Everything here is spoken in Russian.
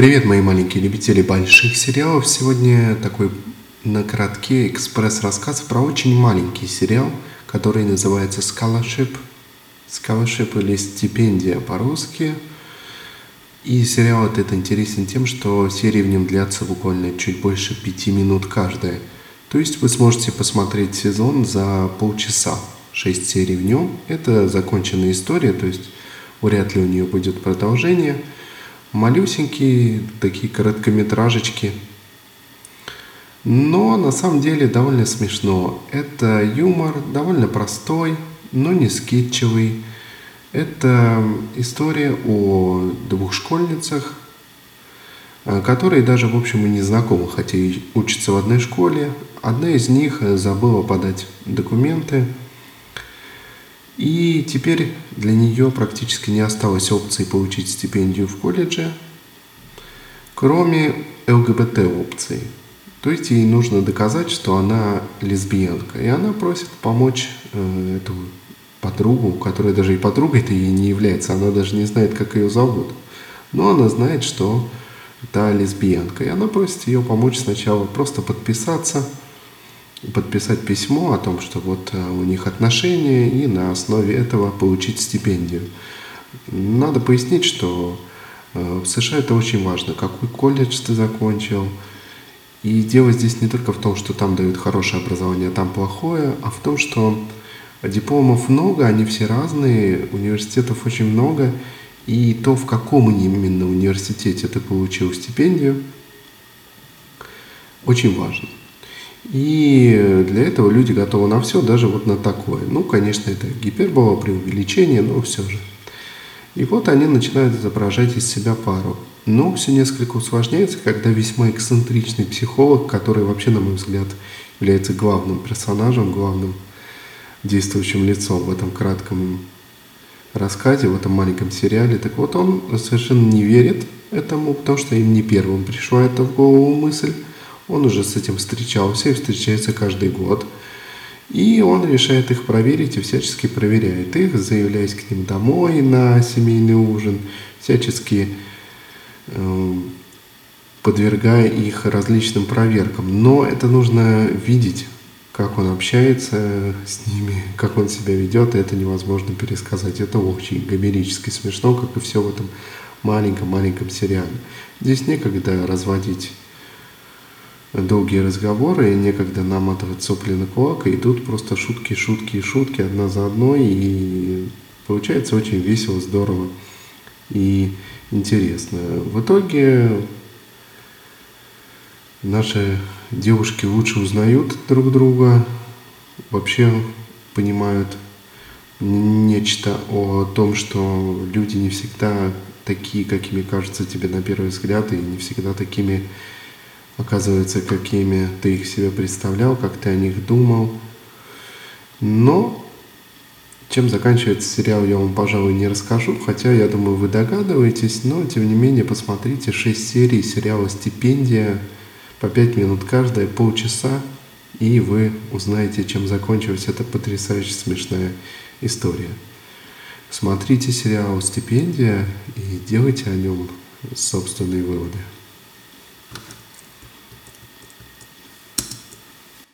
Привет, мои маленькие любители больших сериалов. Сегодня такой на коротке экспресс-рассказ про очень маленький сериал, который называется Scholarship. Scholarship или стипендия по-русски. И сериал этот интересен тем, что серии в нем длятся буквально чуть больше пяти минут каждая. То есть вы сможете посмотреть сезон за полчаса. Шесть серий в нем. Это законченная история, то есть вряд ли у нее будет продолжение – малюсенькие такие короткометражечки. Но на самом деле довольно смешно. Это юмор довольно простой, но не скетчевый. Это история о двух школьницах, э, которые даже, в общем, и не знакомы, хотя и учатся в одной школе. Одна из них забыла подать документы – и теперь для нее практически не осталось опции получить стипендию в колледже, кроме ЛГБТ опции. То есть ей нужно доказать, что она лесбиянка. И она просит помочь э, эту подругу, которая даже и подругой-то ей не является, она даже не знает, как ее зовут. Но она знает, что та лесбиянка. И она просит ее помочь сначала просто подписаться – подписать письмо о том, что вот э, у них отношения, и на основе этого получить стипендию. Надо пояснить, что э, в США это очень важно, какой колледж ты закончил. И дело здесь не только в том, что там дают хорошее образование, а там плохое, а в том, что дипломов много, они все разные, университетов очень много, и то, в каком именно университете ты получил стипендию, очень важно. И для этого люди готовы на все, даже вот на такое. Ну, конечно, это гипербола, преувеличение, но все же. И вот они начинают изображать из себя пару. Но все несколько усложняется, когда весьма эксцентричный психолог, который вообще, на мой взгляд, является главным персонажем, главным действующим лицом в этом кратком рассказе, в этом маленьком сериале. Так вот, он совершенно не верит этому, потому что им не первым пришла эта в голову мысль. Он уже с этим встречался и встречается каждый год. И он решает их проверить и всячески проверяет их, заявляясь к ним домой на семейный ужин, всячески э, подвергая их различным проверкам. Но это нужно видеть, как он общается с ними, как он себя ведет, и это невозможно пересказать. Это очень гомерически смешно, как и все в этом маленьком-маленьком сериале. Здесь некогда разводить долгие разговоры, и некогда наматывать сопли на кулак, и тут просто шутки, шутки шутки одна за одной, и получается очень весело, здорово и интересно. В итоге наши девушки лучше узнают друг друга, вообще понимают нечто о том, что люди не всегда такие, какими кажутся тебе на первый взгляд, и не всегда такими оказывается, какими ты их себе представлял, как ты о них думал. Но чем заканчивается сериал, я вам, пожалуй, не расскажу, хотя, я думаю, вы догадываетесь, но, тем не менее, посмотрите 6 серий сериала «Стипендия», по 5 минут каждая, полчаса, и вы узнаете, чем закончилась эта потрясающе смешная история. Смотрите сериал «Стипендия» и делайте о нем собственные выводы.